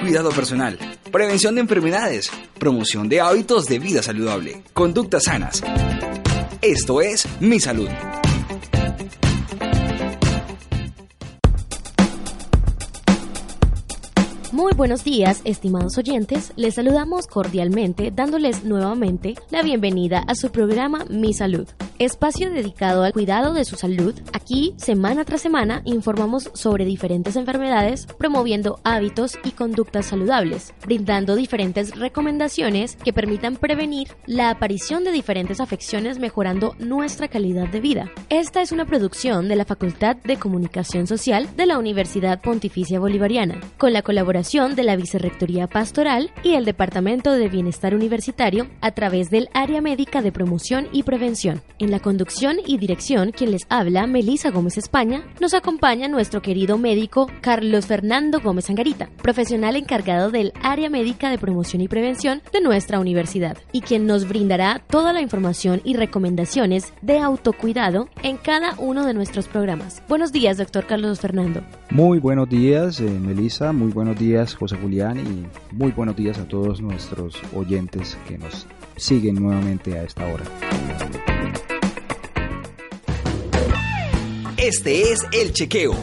Cuidado personal, prevención de enfermedades, promoción de hábitos de vida saludable, conductas sanas. Esto es Mi Salud. Muy buenos días, estimados oyentes. Les saludamos cordialmente dándoles nuevamente la bienvenida a su programa Mi Salud, espacio dedicado al cuidado de su salud. Aquí, semana tras semana, informamos sobre diferentes enfermedades, promoviendo hábitos y conductas saludables, brindando diferentes recomendaciones que permitan prevenir la aparición de diferentes afecciones, mejorando nuestra calidad de vida. Esta es una producción de la Facultad de Comunicación Social de la Universidad Pontificia Bolivariana, con la colaboración de la Vicerrectoría Pastoral y el Departamento de Bienestar Universitario a través del Área Médica de Promoción y Prevención. En la conducción y dirección, quien les habla, Melisa Gómez España, nos acompaña nuestro querido médico Carlos Fernando Gómez Angarita, profesional encargado del Área Médica de Promoción y Prevención de nuestra universidad, y quien nos brindará toda la información y recomendaciones de autocuidado en cada uno de nuestros programas. Buenos días, doctor Carlos Fernando. Muy buenos días, eh, Melisa, muy buenos días José Julián, y muy buenos días a todos nuestros oyentes que nos siguen nuevamente a esta hora. Este es El Chequeo.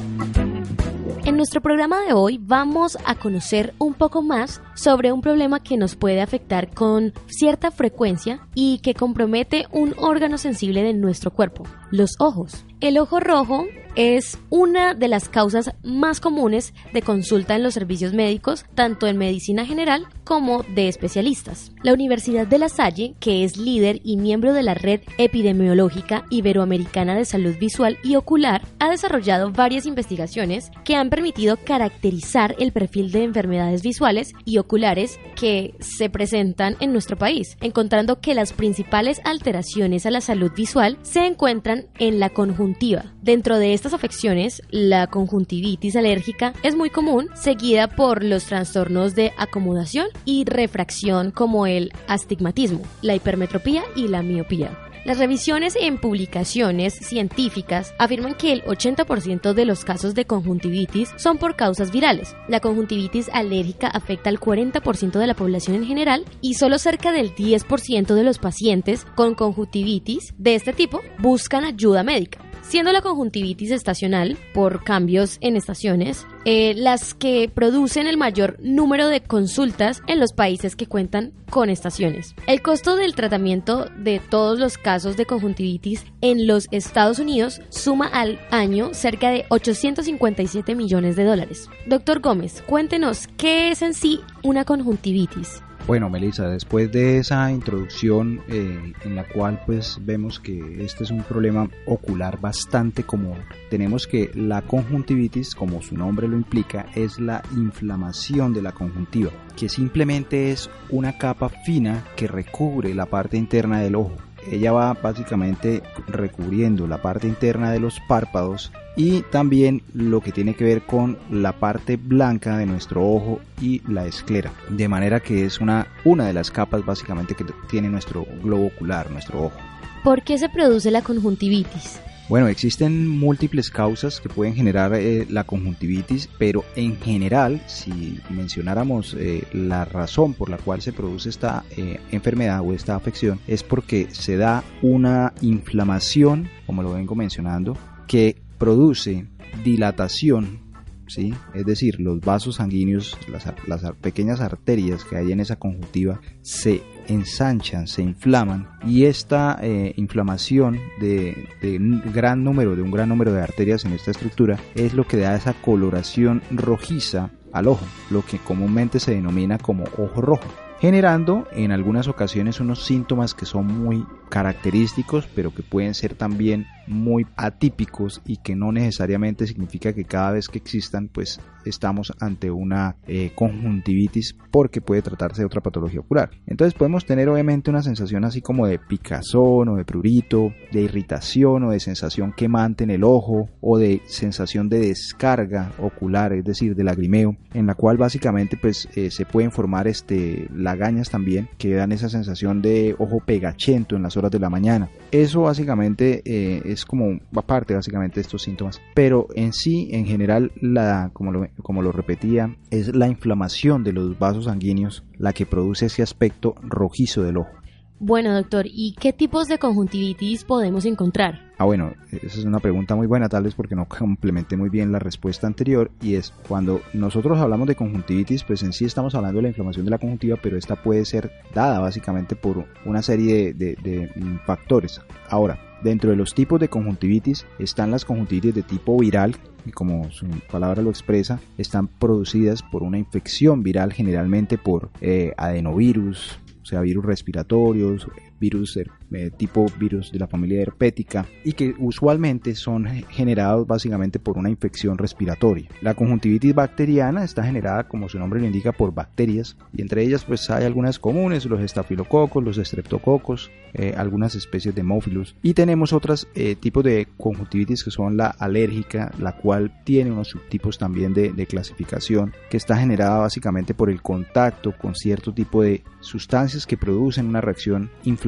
En nuestro programa de hoy vamos a conocer un poco más sobre un problema que nos puede afectar con cierta frecuencia y que compromete un órgano sensible de nuestro cuerpo, los ojos. El ojo rojo es una de las causas más comunes de consulta en los servicios médicos, tanto en medicina general como de especialistas. La Universidad de La Salle, que es líder y miembro de la Red Epidemiológica Iberoamericana de Salud Visual y Ocular, ha desarrollado varias investigaciones que han permitido caracterizar el perfil de enfermedades visuales y oculares que se presentan en nuestro país, encontrando que las principales alteraciones a la salud visual se encuentran en la conjuntiva. Dentro de esta afecciones, la conjuntivitis alérgica es muy común, seguida por los trastornos de acomodación y refracción como el astigmatismo, la hipermetropía y la miopía. Las revisiones en publicaciones científicas afirman que el 80% de los casos de conjuntivitis son por causas virales. La conjuntivitis alérgica afecta al 40% de la población en general y solo cerca del 10% de los pacientes con conjuntivitis de este tipo buscan ayuda médica siendo la conjuntivitis estacional, por cambios en estaciones, eh, las que producen el mayor número de consultas en los países que cuentan con estaciones. El costo del tratamiento de todos los casos de conjuntivitis en los Estados Unidos suma al año cerca de 857 millones de dólares. Doctor Gómez, cuéntenos qué es en sí una conjuntivitis. Bueno, Melissa, después de esa introducción eh, en la cual pues vemos que este es un problema ocular bastante común, tenemos que la conjuntivitis, como su nombre lo implica, es la inflamación de la conjuntiva, que simplemente es una capa fina que recubre la parte interna del ojo. Ella va básicamente recubriendo la parte interna de los párpados y también lo que tiene que ver con la parte blanca de nuestro ojo y la esclera. De manera que es una, una de las capas básicamente que tiene nuestro globo ocular, nuestro ojo. ¿Por qué se produce la conjuntivitis? Bueno, existen múltiples causas que pueden generar eh, la conjuntivitis, pero en general, si mencionáramos eh, la razón por la cual se produce esta eh, enfermedad o esta afección, es porque se da una inflamación, como lo vengo mencionando, que produce dilatación ¿Sí? Es decir, los vasos sanguíneos, las, pequeñas arterias que hay en esa conjuntiva se ensanchan, se inflaman y esta eh, inflamación de, de un gran número de arterias en esta estructura es lo que da esa coloración rojiza al ojo, lo que comúnmente se denomina como ojo rojo generando en algunas ocasiones unos síntomas que son muy característicos, pero que pueden ser también muy atípicos y que no necesariamente significa que cada vez que existan pues estamos ante una eh, conjuntivitis porque puede tratarse de otra patología ocular. Entonces podemos tener obviamente una sensación así como de picazón o de prurito, de irritación o de sensación quemante en el ojo o de sensación de descarga ocular, es decir, de lagrimeo, en la cual básicamente pues eh, se pueden formar este lagañas también que dan esa sensación de ojo pegachento en las horas de la mañana. Eso básicamente eh, es como aparte básicamente de estos síntomas, pero en sí en general la como lo, como lo repetía es la inflamación de los vasos sanguíneos la que produce ese aspecto rojizo del ojo. Bueno, doctor, ¿y qué tipos de conjuntivitis podemos encontrar? Ah, bueno, esa es una pregunta muy buena, tal vez porque no complementé muy bien la respuesta anterior, y es cuando nosotros hablamos de conjuntivitis, pues en sí estamos hablando de la inflamación de la conjuntiva, pero esta puede ser dada básicamente por una serie de, factores. Ahora, dentro de los tipos de conjuntivitis están las conjuntivitis de tipo viral, y como su palabra lo expresa, están producidas por una infección viral generalmente por eh, adenovirus, sea, virus respiratorios, virus eh, tipo virus de la familia herpética y que usualmente son generados básicamente por una infección respiratoria. La conjuntivitis bacteriana está generada, como su nombre lo indica, por bacterias y entre ellas pues hay algunas comunes, los estafilococos, los estreptococos, eh, algunas especies de hemófilos y tenemos otros eh, tipos de conjuntivitis que son la alérgica, la cual tiene unos subtipos también de, de clasificación que está generada básicamente por el contacto con cierto tipo de sustancias que producen una reacción inflamatoria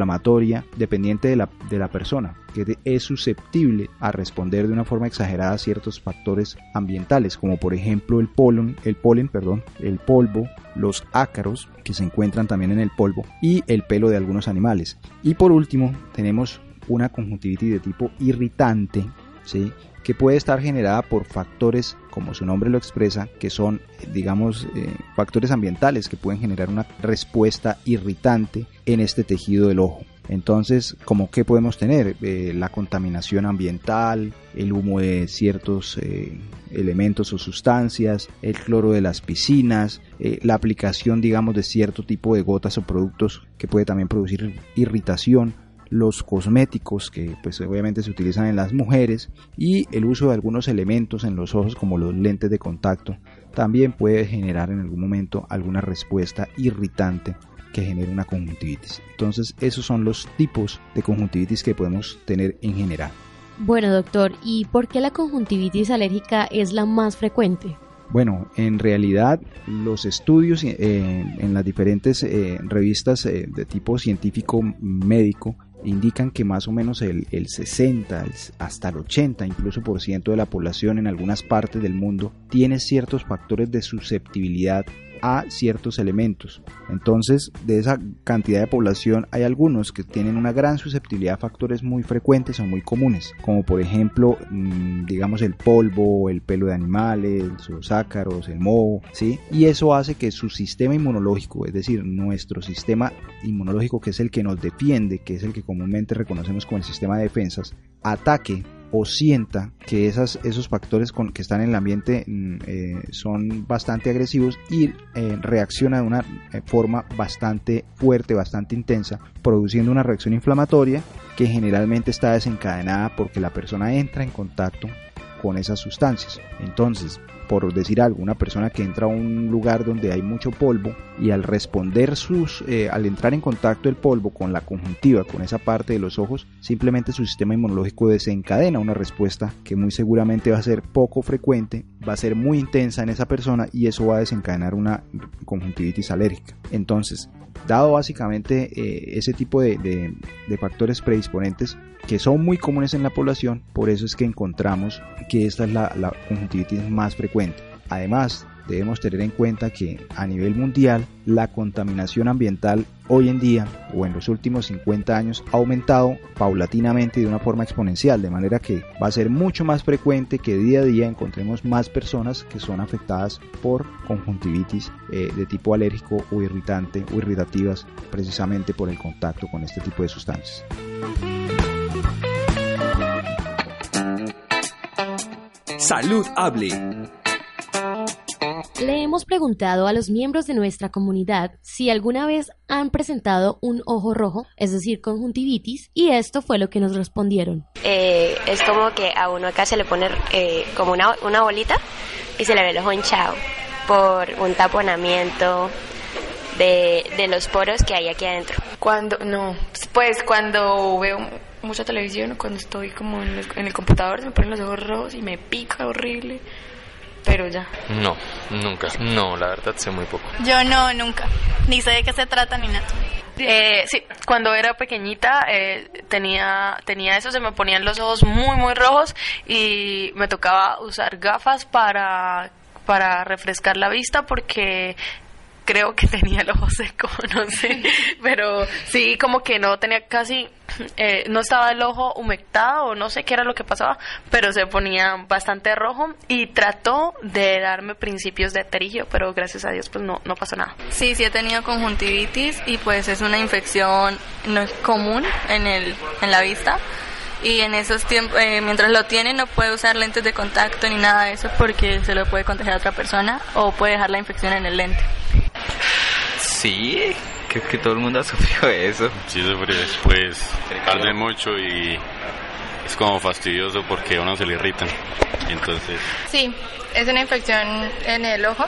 dependiente de la, de la persona, que es susceptible a responder de una forma exagerada a ciertos factores ambientales, como por ejemplo el polen, el polen, perdón, el polvo, los ácaros que se encuentran también en el polvo y el pelo de algunos animales. Y por último, tenemos una conjuntivitis de tipo irritante, ¿sí? Que puede estar generada por factores, como su nombre lo expresa, que son, digamos, eh, factores ambientales que pueden generar una respuesta irritante en este tejido del ojo. Entonces, ¿cómo qué podemos tener? Eh, la contaminación ambiental, el humo de ciertos eh, elementos o sustancias, el cloro de las piscinas, la aplicación, digamos, de cierto tipo de gotas o productos que puede también producir irritación los cosméticos que pues obviamente se utilizan en las mujeres y el uso de algunos elementos en los ojos como los lentes de contacto también puede generar en algún momento alguna respuesta irritante que genere una conjuntivitis. Entonces esos son los tipos de conjuntivitis que podemos tener en general. Bueno doctor, ¿y por qué la conjuntivitis alérgica es la más frecuente? Bueno, en realidad los estudios eh, en las diferentes eh, revistas eh, de tipo científico médico indican que más o menos el, el 60 hasta el 80 incluso por ciento de la población en algunas partes del mundo tiene ciertos factores de susceptibilidad a ciertos elementos. Entonces, de esa cantidad de población hay algunos que tienen una gran susceptibilidad a factores muy frecuentes o muy comunes, como por ejemplo, mm, digamos el polvo, el pelo de animales, los ácaros, el moho, ¿sí? Y eso hace que su sistema inmunológico, es decir, nuestro sistema inmunológico que es el que nos defiende, que es el que comúnmente reconocemos como el sistema de defensas, ataque o sienta que esas, esos factores con, que están en el ambiente mm, eh, son bastante agresivos y eh, reacciona de una eh, forma bastante fuerte, bastante intensa, produciendo una reacción inflamatoria que generalmente está desencadenada porque la persona entra en contacto con esas sustancias. Entonces, por decir algo, una persona que entra a un lugar donde hay mucho polvo y al responder sus, eh, al entrar en contacto el polvo con la conjuntiva, con esa parte de los ojos, simplemente su sistema inmunológico desencadena una respuesta que muy seguramente va a ser poco frecuente, va a ser muy intensa en esa persona y eso va a desencadenar una conjuntivitis alérgica. Entonces, dado básicamente eh, ese tipo de, de, factores predisponentes que son muy comunes en la población, por eso es que encontramos que esta es la, conjuntivitis más frecuente. Además, debemos tener en cuenta que a nivel mundial la contaminación ambiental hoy en día o en los últimos 50 años ha aumentado paulatinamente de una forma exponencial, de manera que va a ser mucho más frecuente que día a día encontremos más personas que son afectadas por conjuntivitis eh, de tipo alérgico o irritante o irritativas precisamente por el contacto con este tipo de sustancias. Salud Hable Le hemos preguntado a los miembros de nuestra comunidad si alguna vez han presentado un ojo rojo, es decir, conjuntivitis, y esto fue lo que nos respondieron. Eh, es como que a uno acá se le pone eh, como una, una bolita y se le ve el ojo hinchado por un taponamiento de, de los poros que hay aquí adentro. Cuando, no, pues cuando veo mucha televisión o cuando estoy como en el, en el computador se me ponen los ojos rojos y me pica horrible, pero ya. No, nunca. No, la verdad sé muy poco. Yo no, nunca. Ni sé de qué se trata ni nada. Eh, sí, cuando era pequeñita eh, tenía, tenía eso, se me ponían los ojos muy, muy rojos y me tocaba usar gafas para, para refrescar la vista porque creo que tenía el ojo seco, no sé, pero sí, como que no tenía casi, eh, no estaba el ojo humectado o no sé qué era lo que pasaba, pero se ponía bastante rojo y trató de darme principios de terigio, pero gracias a Dios pues no, no pasó nada. Sí, sí he tenido conjuntivitis y pues es una infección no es común en, el, en la vista y en esos tiempos, eh, mientras lo tiene, no puede usar lentes de contacto ni nada de eso porque se lo puede contagiar a otra persona o puede dejar la infección en el lente. Sí, creo que todo el mundo ha sufrido eso. Sí, sufrí después, arde mucho y es como fastidioso porque a uno se le irritan. Entonces. Sí, es una infección en el ojo.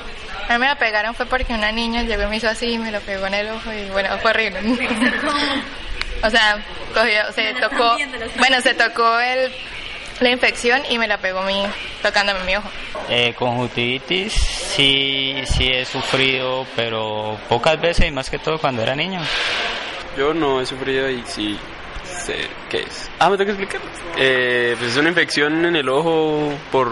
A mí me la pegaron fue porque una niña llegó y me hizo así y me lo pegó en el ojo y bueno, fue horrible. o sea, cogió, se tocó, bueno, se tocó el, la infección y me la pegó mi, tocándome mi ojo. Eh, conjuntivitis sí, sí he sufrido, pero pocas veces y más que todo cuando era niño. Yo no he sufrido y sí sé qué es. Ah, me tengo que explicar. Eh, pues es una infección en el ojo por,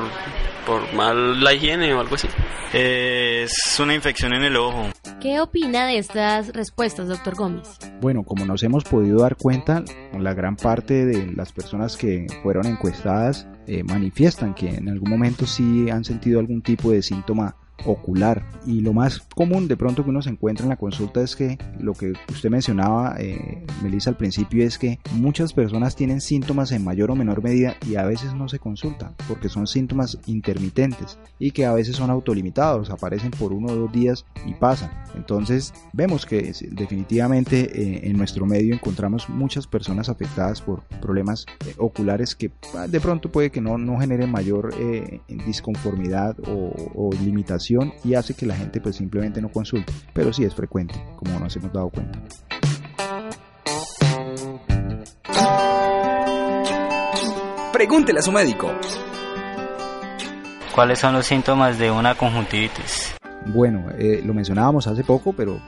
por mal la higiene o algo así. Eh, es una infección en el ojo. ¿Qué opina de estas respuestas, doctor Gómez? Bueno, como nos hemos podido dar cuenta, la gran parte de las personas que fueron encuestadas eh, manifiestan que en algún momento sí han sentido algún tipo de síntoma ocular. Y lo más común de pronto que uno se encuentra en la consulta es que lo que usted mencionaba eh, Melissa al principio es que muchas personas tienen síntomas en mayor o menor medida y a veces no se consultan porque son síntomas intermitentes y que a veces son autolimitados aparecen por uno o dos días y pasan. Entonces vemos que definitivamente eh, en nuestro medio encontramos muchas personas afectadas por problemas eh, oculares que ah, de pronto puede que no, no generen mayor eh, disconformidad o, o limitación y hace que la gente pues simplemente no consulte, pero sí es frecuente, como nos hemos dado cuenta. Pregúntele a su médico. ¿Cuáles son los síntomas de una conjuntivitis? Bueno, eh, lo mencionábamos hace poco, pero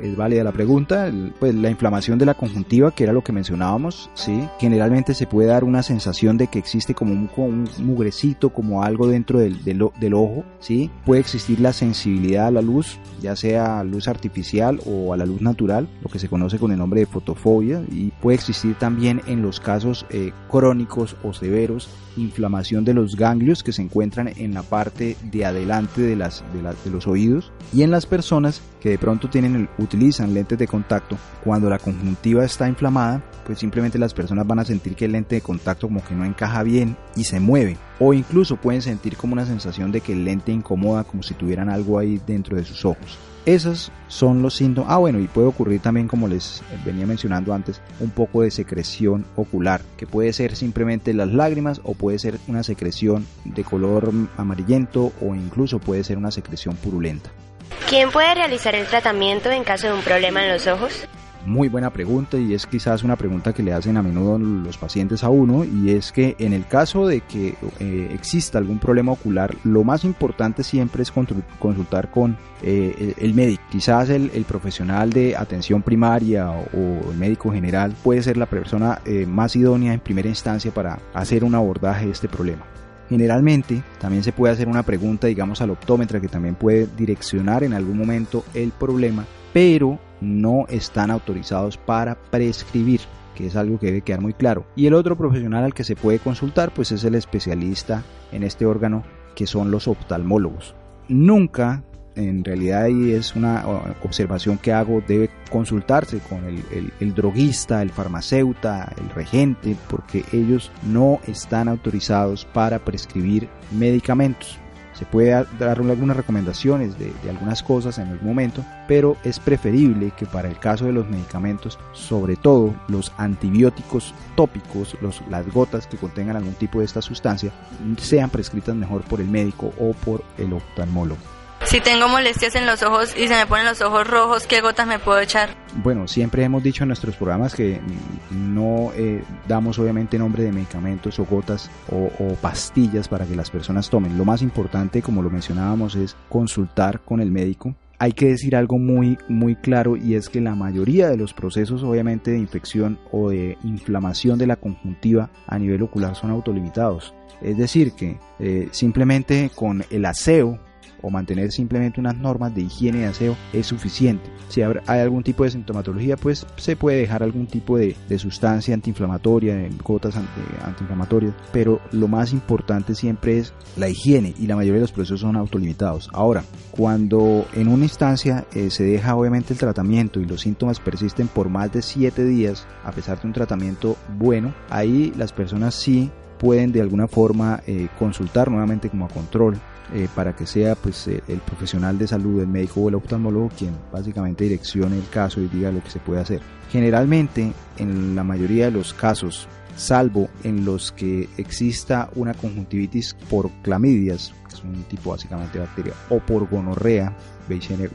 es válida la pregunta. Pues la inflamación de la conjuntiva, que era lo que mencionábamos, sí. Generalmente se puede dar una sensación de que existe como un, un mugrecito, como algo dentro del, ojo, sí. Puede existir la sensibilidad a la luz, ya sea luz artificial o a la luz natural, lo que se conoce con el nombre de fotofobia, y puede existir también en los casos eh, crónicos o severos inflamación de los ganglios que se encuentran en la parte de adelante de, las, de, de los oídos y en las personas que de pronto tienen utilizan lentes de contacto cuando la conjuntiva está inflamada pues simplemente las personas van a sentir que el lente de contacto como que no encaja bien y se mueve o incluso pueden sentir como una sensación de que el lente incomoda como si tuvieran algo ahí dentro de sus ojos esos son los síntomas. Ah, bueno, y puede ocurrir también, como les venía mencionando antes, un poco de secreción ocular, que puede ser simplemente las lágrimas o puede ser una secreción de color amarillento o incluso puede ser una secreción purulenta. ¿Quién puede realizar el tratamiento en caso de un problema en los ojos? Muy buena pregunta y es quizás una pregunta que le hacen a menudo los pacientes a uno y es que en el caso de que eh, exista algún problema ocular, lo más importante siempre es consultar con eh, el, médico. Quizás el, profesional de atención primaria o, o el médico general puede ser la persona eh, más idónea en primera instancia para hacer un abordaje de este problema. Generalmente también se puede hacer una pregunta, digamos, al optómetra que también puede direccionar en algún momento el problema, pero no están autorizados para prescribir que es algo que debe quedar muy claro. Y el otro profesional al que se puede consultar pues es el especialista en este órgano que son los oftalmólogos. Nunca, en realidad y es una observación que hago, debe consultarse con el, droguista, el farmacéuta, el regente, porque ellos no están autorizados para prescribir medicamentos. Se puede dar algunas recomendaciones de, algunas cosas en algún momento, pero es preferible que para el caso de los medicamentos, sobre todo los antibióticos tópicos, las gotas que contengan algún tipo de esta sustancia, sean prescritas mejor por el médico o por el oftalmólogo. Si tengo molestias en los ojos y se me ponen los ojos rojos, ¿qué gotas me puedo echar? Bueno, siempre hemos dicho en nuestros programas que no eh, damos obviamente nombre de medicamentos o gotas o, pastillas para que las personas tomen. Lo más importante, como lo mencionábamos, es consultar con el médico. Hay que decir algo muy, muy claro y es que la mayoría de los procesos obviamente de infección o de inflamación de la conjuntiva a nivel ocular son autolimitados. Es decir, que eh, simplemente con el aseo o mantener simplemente unas normas de higiene y aseo es suficiente. Si hay algún tipo de sintomatología, pues se puede dejar algún tipo de, sustancia antiinflamatoria, gotas antiinflamatorias, pero lo más importante siempre es la higiene y la mayoría de los procesos son autolimitados. Ahora, cuando en una instancia eh, se deja obviamente el tratamiento y los síntomas persisten por más de 7 días, a pesar de un tratamiento bueno, ahí las personas sí pueden de alguna forma eh, consultar nuevamente como a control eh, para que sea pues eh, el profesional de salud, el médico o el oftalmólogo quien básicamente direccione el caso y diga lo que se puede hacer. Generalmente en la mayoría de los casos, salvo en los que exista una conjuntivitis por clamidias, que es un tipo básicamente bacteria, o por gonorrea,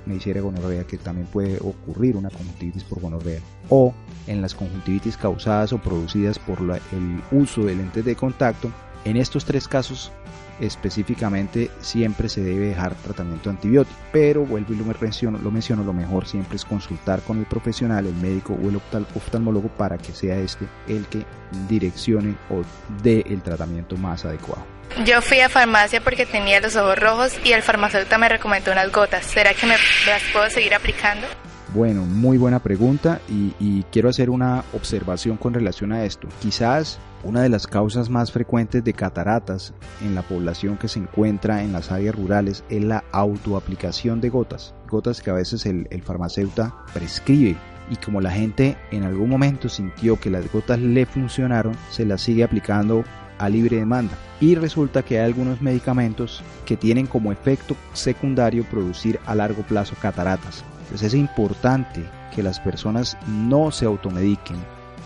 Neisseria gonorrea, que también puede ocurrir una conjuntivitis por gonorrea, o en las conjuntivitis causadas o producidas por el uso de lentes de contacto, en estos tres casos específicamente siempre se debe dejar tratamiento antibiótico, pero vuelvo y lo menciono, lo menciono, lo mejor siempre es consultar con el profesional, el médico o el oftalmólogo para que sea este el que direccione o dé el tratamiento más adecuado. Yo fui a farmacia porque tenía los ojos rojos y el farmacéutico me recomendó unas gotas. ¿Será que me las puedo seguir aplicando? Bueno, muy buena pregunta y, y, quiero hacer una observación con relación a esto. Quizás una de las causas más frecuentes de cataratas en la población que se encuentra en las áreas rurales es la autoaplicación de gotas, gotas que a veces el, farmacéutico prescribe y como la gente en algún momento sintió que las gotas le funcionaron, se las sigue aplicando a libre demanda. Y resulta que hay algunos medicamentos que tienen como efecto secundario producir a largo plazo cataratas. Entonces es importante que las personas no se automediquen,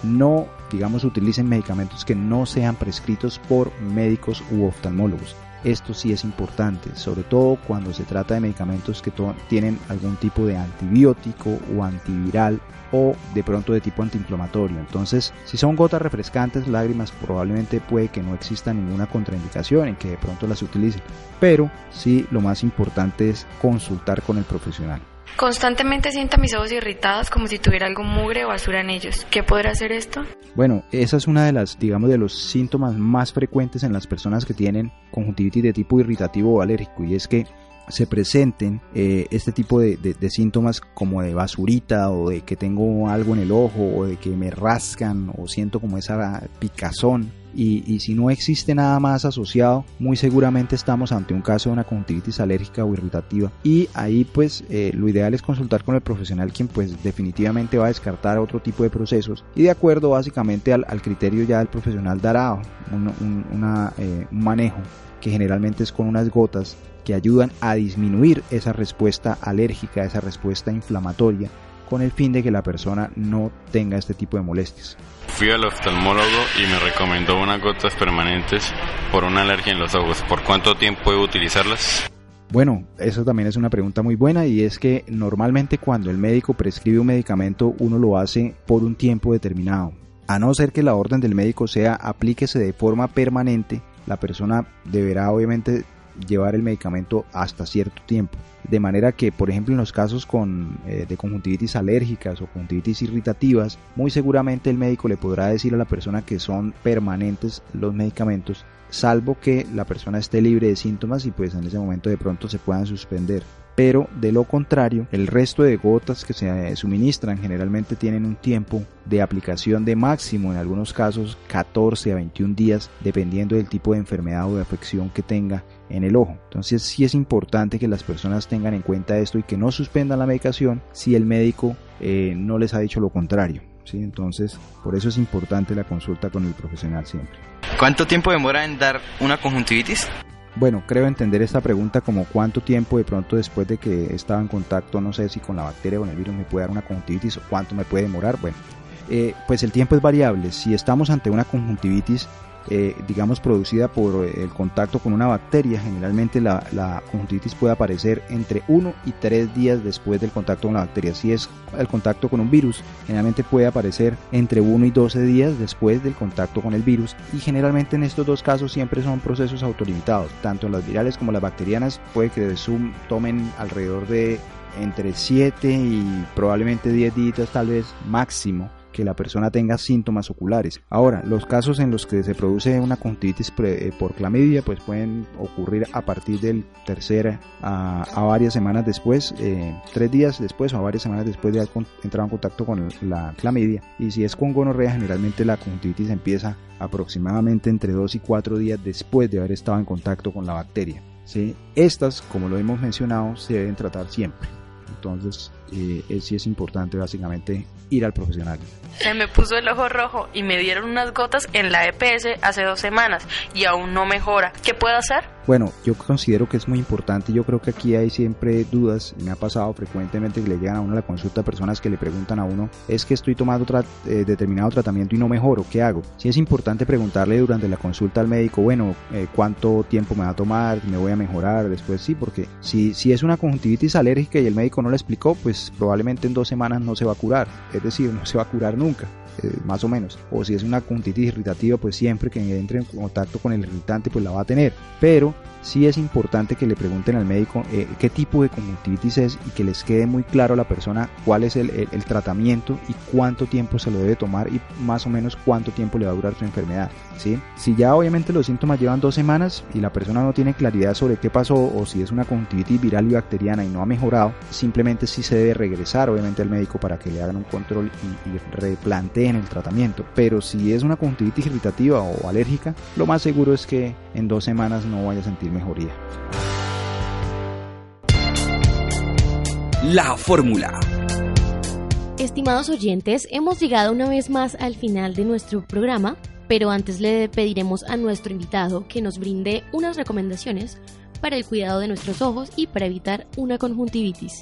no, digamos, utilicen medicamentos que no sean prescritos por médicos u oftalmólogos. Esto sí es importante, sobre todo cuando se trata de medicamentos que tienen algún tipo de antibiótico o antiviral o de pronto de tipo antiinflamatorio. Entonces, si son gotas refrescantes, lágrimas, probablemente puede que no exista ninguna contraindicación en que de pronto las utilicen. Pero sí, lo más importante es consultar con el profesional. Constantemente siento mis ojos irritados como si tuviera algo mugre o basura en ellos. ¿Qué podrá hacer esto? Bueno, esa es una de las, digamos, de los síntomas más frecuentes en las personas que tienen conjuntivitis de tipo irritativo o alérgico y es que se presenten eh, este tipo de, de, síntomas como de basurita o de que tengo algo en el ojo o de que me rascan o siento como esa picazón y, si no existe nada más asociado, muy seguramente estamos ante un caso de una conjuntivitis alérgica o irritativa. Y ahí pues eh, lo ideal es consultar con el profesional quien pues definitivamente va a descartar otro tipo de procesos y de acuerdo básicamente al, criterio ya del profesional dará un, eh, un manejo que generalmente es con unas gotas que ayudan a disminuir esa respuesta alérgica, esa respuesta inflamatoria con el fin de que la persona no tenga este tipo de molestias. Fui al oftalmólogo y me recomendó unas gotas permanentes por una alergia en los ojos. ¿Por cuánto tiempo puedo utilizarlas? Bueno, eso también es una pregunta muy buena y es que normalmente cuando el médico prescribe un medicamento uno lo hace por un tiempo determinado. A no ser que la orden del médico sea aplíquese de forma permanente, la persona deberá obviamente llevar el medicamento hasta cierto tiempo. De manera que, por ejemplo, en los casos con, eh, de conjuntivitis alérgicas o conjuntivitis irritativas, muy seguramente el médico le podrá decir a la persona que son permanentes los medicamentos, salvo que la persona esté libre de síntomas y pues en ese momento de pronto se puedan suspender pero de lo contrario, el resto de gotas que se suministran generalmente tienen un tiempo de aplicación de máximo, en algunos casos 14 a 21 días, dependiendo del tipo de enfermedad o de afección que tenga en el ojo. Entonces sí es importante que las personas tengan en cuenta esto y que no suspendan la medicación si el médico eh, no les ha dicho lo contrario. ¿sí? Entonces por eso es importante la consulta con el profesional siempre. ¿Cuánto tiempo demora en dar una conjuntivitis? Bueno, creo entender esta pregunta como cuánto tiempo de pronto después de que estaba en contacto, no sé si con la bacteria o con el virus me puede dar una conjuntivitis o cuánto me puede demorar. Bueno, eh, pues el tiempo es variable. Si estamos ante una conjuntivitis eh, digamos, producida por eh, el contacto con una bacteria, generalmente la, conjuntivitis puede aparecer entre 1 y 3 días después del contacto con la bacteria. Si es el contacto con un virus, generalmente puede aparecer entre 1 y 12 días después del contacto con el virus y generalmente en estos dos casos siempre son procesos autolimitados. Tanto las virales como las bacterianas puede que de Zoom tomen alrededor de entre 7 y probablemente 10 días tal vez máximo que la persona tenga síntomas oculares. Ahora, los casos en los que se produce una conjuntivitis eh, por clamidia pues pueden ocurrir a partir del tercer a, varias semanas después, eh, tres días después o a varias semanas después de haber entrado en contacto con la clamidia. Y si es con gonorrea, generalmente la conjuntivitis empieza aproximadamente entre dos y cuatro días después de haber estado en contacto con la bacteria. ¿sí? Estas, como lo hemos mencionado, se deben tratar siempre. Entonces, eh, sí es importante básicamente ir al profesional. Se me puso el ojo rojo y me dieron unas gotas en la EPS hace dos semanas y aún no mejora. ¿Qué puedo hacer? Bueno, yo considero que es muy importante. Yo creo que aquí hay siempre dudas. Me ha pasado frecuentemente que le llegan a uno a la consulta personas que le preguntan a uno, es que estoy tomando eh, determinado tratamiento y no mejoro, ¿qué hago? Sí es importante preguntarle durante la consulta al médico, bueno, eh, ¿cuánto tiempo me va a tomar? ¿Me voy a mejorar? Después sí, porque si, si es una conjuntivitis alérgica y el médico no le explicó, pues probablemente en dos semanas no se va a curar. Es decir, no se va a curar nunca. Eh, más o menos. O si es una conjuntivitis irritativa, pues siempre que entre en contacto con el irritante, pues la va a tener. Pero sí es importante que le pregunten al médico eh, qué tipo de conjuntivitis es y que les quede muy claro a la persona cuál es el, tratamiento y cuánto tiempo se lo debe tomar y más o menos cuánto tiempo le va a durar su enfermedad. ¿sí? Si ya obviamente los síntomas llevan dos semanas y la persona no tiene claridad sobre qué pasó o si es una conjuntivitis viral y bacteriana y no ha mejorado, simplemente sí se debe regresar obviamente al médico para que le hagan un control y, y replanteen el tratamiento. Pero si es una conjuntivitis irritativa o alérgica, lo más seguro es que en dos semanas no vaya a sentir mejoría. La fórmula. Estimados oyentes, hemos llegado una vez más al final de nuestro programa, pero antes le pediremos a nuestro invitado que nos brinde unas recomendaciones para el cuidado de nuestros ojos y para evitar una conjuntivitis.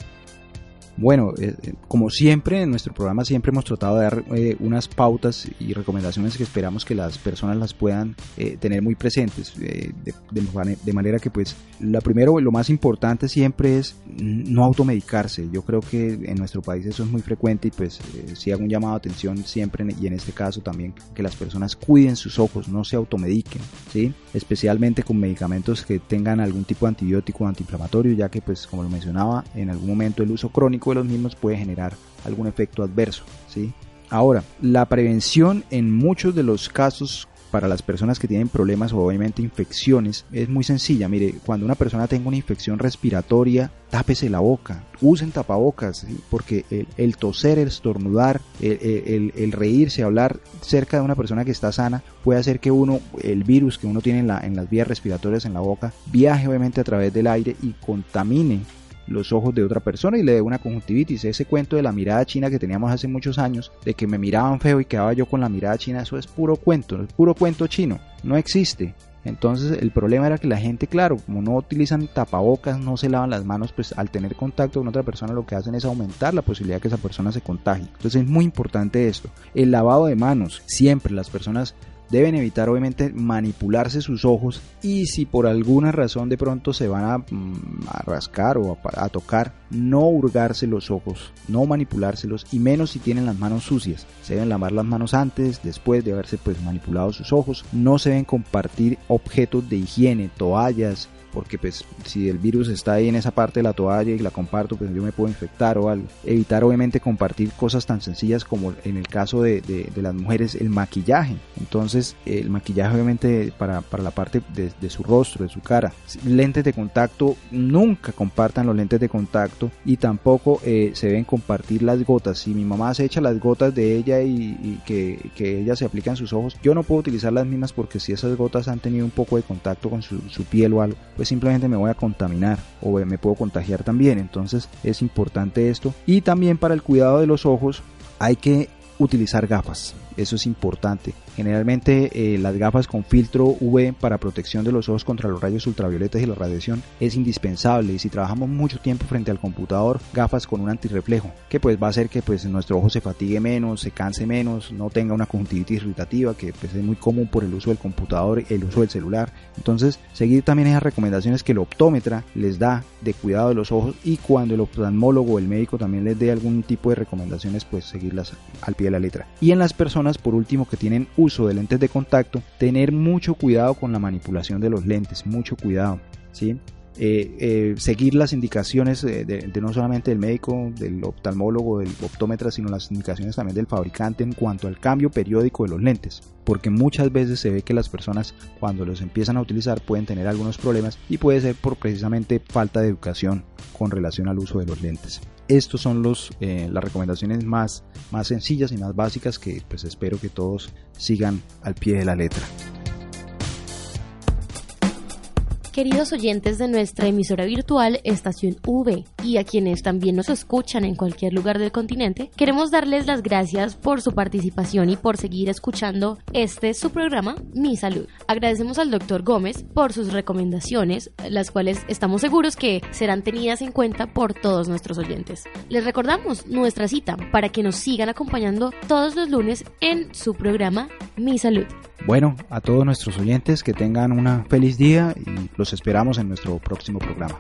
Bueno, eh, eh, como siempre en nuestro programa siempre hemos tratado de dar eh, unas pautas y recomendaciones que esperamos que las personas las puedan tener muy presentes, de, de, manera que pues lo primero, lo más importante siempre es no automedicarse. Yo creo que en nuestro país eso es muy frecuente y pues si hago un llamado de atención siempre y en este caso también que las personas cuiden sus ojos, no se automediquen, ¿sí? especialmente con medicamentos que tengan algún tipo de antibiótico o antiinflamatorio, ya que pues como lo mencionaba en algún momento el uso crónico de los mismos puede generar algún efecto adverso. ¿sí? Ahora, la prevención en muchos de los casos para las personas que tienen problemas o obviamente infecciones es muy sencilla. Mire, cuando una persona tenga una infección respiratoria, tápese la boca, usen tapabocas, porque el, toser, el estornudar, el, reírse, hablar cerca de una persona que está sana puede hacer que uno, el virus que uno tiene en, en las vías respiratorias en la boca, viaje obviamente a través del aire y contamine los ojos de otra persona y le dé una conjuntivitis. Ese cuento de la mirada china que teníamos hace muchos años, de que me miraban feo y quedaba yo con la mirada china, eso es puro cuento, es puro cuento chino, no existe. Entonces el problema era que la gente, claro, como no utilizan tapabocas, no se lavan las manos, pues al tener contacto con otra persona lo que hacen es aumentar la posibilidad de que esa persona se contagie. Entonces es muy importante esto. El lavado de manos, siempre las personas deben evitar obviamente manipularse sus ojos y si por alguna razón de pronto se van a, mm, rascar o a, tocar, no hurgarse los ojos, no manipulárselos y menos si tienen las manos sucias. Se deben lavar las manos antes, después de haberse pues manipulado sus ojos. No se deben compartir objetos de higiene, toallas, porque pues si el virus está ahí en esa parte de la toalla y la comparto, pues yo me puedo infectar o algo. Evitar obviamente compartir cosas tan sencillas como en el caso de, de, las mujeres el maquillaje. Entonces el maquillaje obviamente para, para la parte de, su rostro, de su cara. Lentes de contacto, nunca compartan los lentes de contacto y tampoco eh, se deben compartir las gotas. Si mi mamá se echa las gotas de ella y, que, que, ella se aplica en sus ojos, yo no puedo utilizar las mismas porque si esas gotas han tenido un poco de contacto con su, su piel o algo, pues simplemente me voy a contaminar o me puedo contagiar también. Entonces es importante esto. Y también para el cuidado de los ojos hay que utilizar gafas. Eso es importante. Generalmente eh, las gafas con filtro UV para protección de los ojos contra los rayos ultravioletas y la radiación es indispensable y si trabajamos mucho tiempo frente al computador, gafas con un antirreflejo, que pues va a hacer que pues nuestro ojo se fatigue menos, se canse menos, no tenga una conjuntivitis irritativa, que pues es muy común por el uso del computador, el uso del celular. Entonces, seguir también esas recomendaciones que el optómetra les da de cuidado de los ojos y cuando el oftalmólogo o el médico también les dé algún tipo de recomendaciones, pues seguirlas al pie de la letra. Y en las personas, por último, que tienen uso de lentes de contacto, tener mucho cuidado con la manipulación de los lentes, mucho cuidado, ¿sí? Eh, eh, seguir las indicaciones de, no solamente del médico, del oftalmólogo, del optómetra, sino las indicaciones también del fabricante en cuanto al cambio periódico de los lentes. Porque muchas veces se ve que las personas cuando los empiezan a utilizar pueden tener algunos problemas y puede ser por precisamente falta de educación con relación al uso de los lentes. Estos son los, eh, las recomendaciones más, más sencillas y más básicas que pues espero que todos sigan al pie de la letra. queridos oyentes de nuestra emisora virtual Estación V y a quienes también nos escuchan en cualquier lugar del continente, queremos darles las gracias por su participación y por seguir escuchando este su programa Mi Salud. Agradecemos al doctor Gómez por sus recomendaciones, las cuales estamos seguros que serán tenidas en cuenta por todos nuestros oyentes. Les recordamos nuestra cita para que nos sigan acompañando todos los lunes en su programa Mi Salud. Bueno, a todos nuestros oyentes que tengan una feliz día y los esperamos en nuestro próximo programa.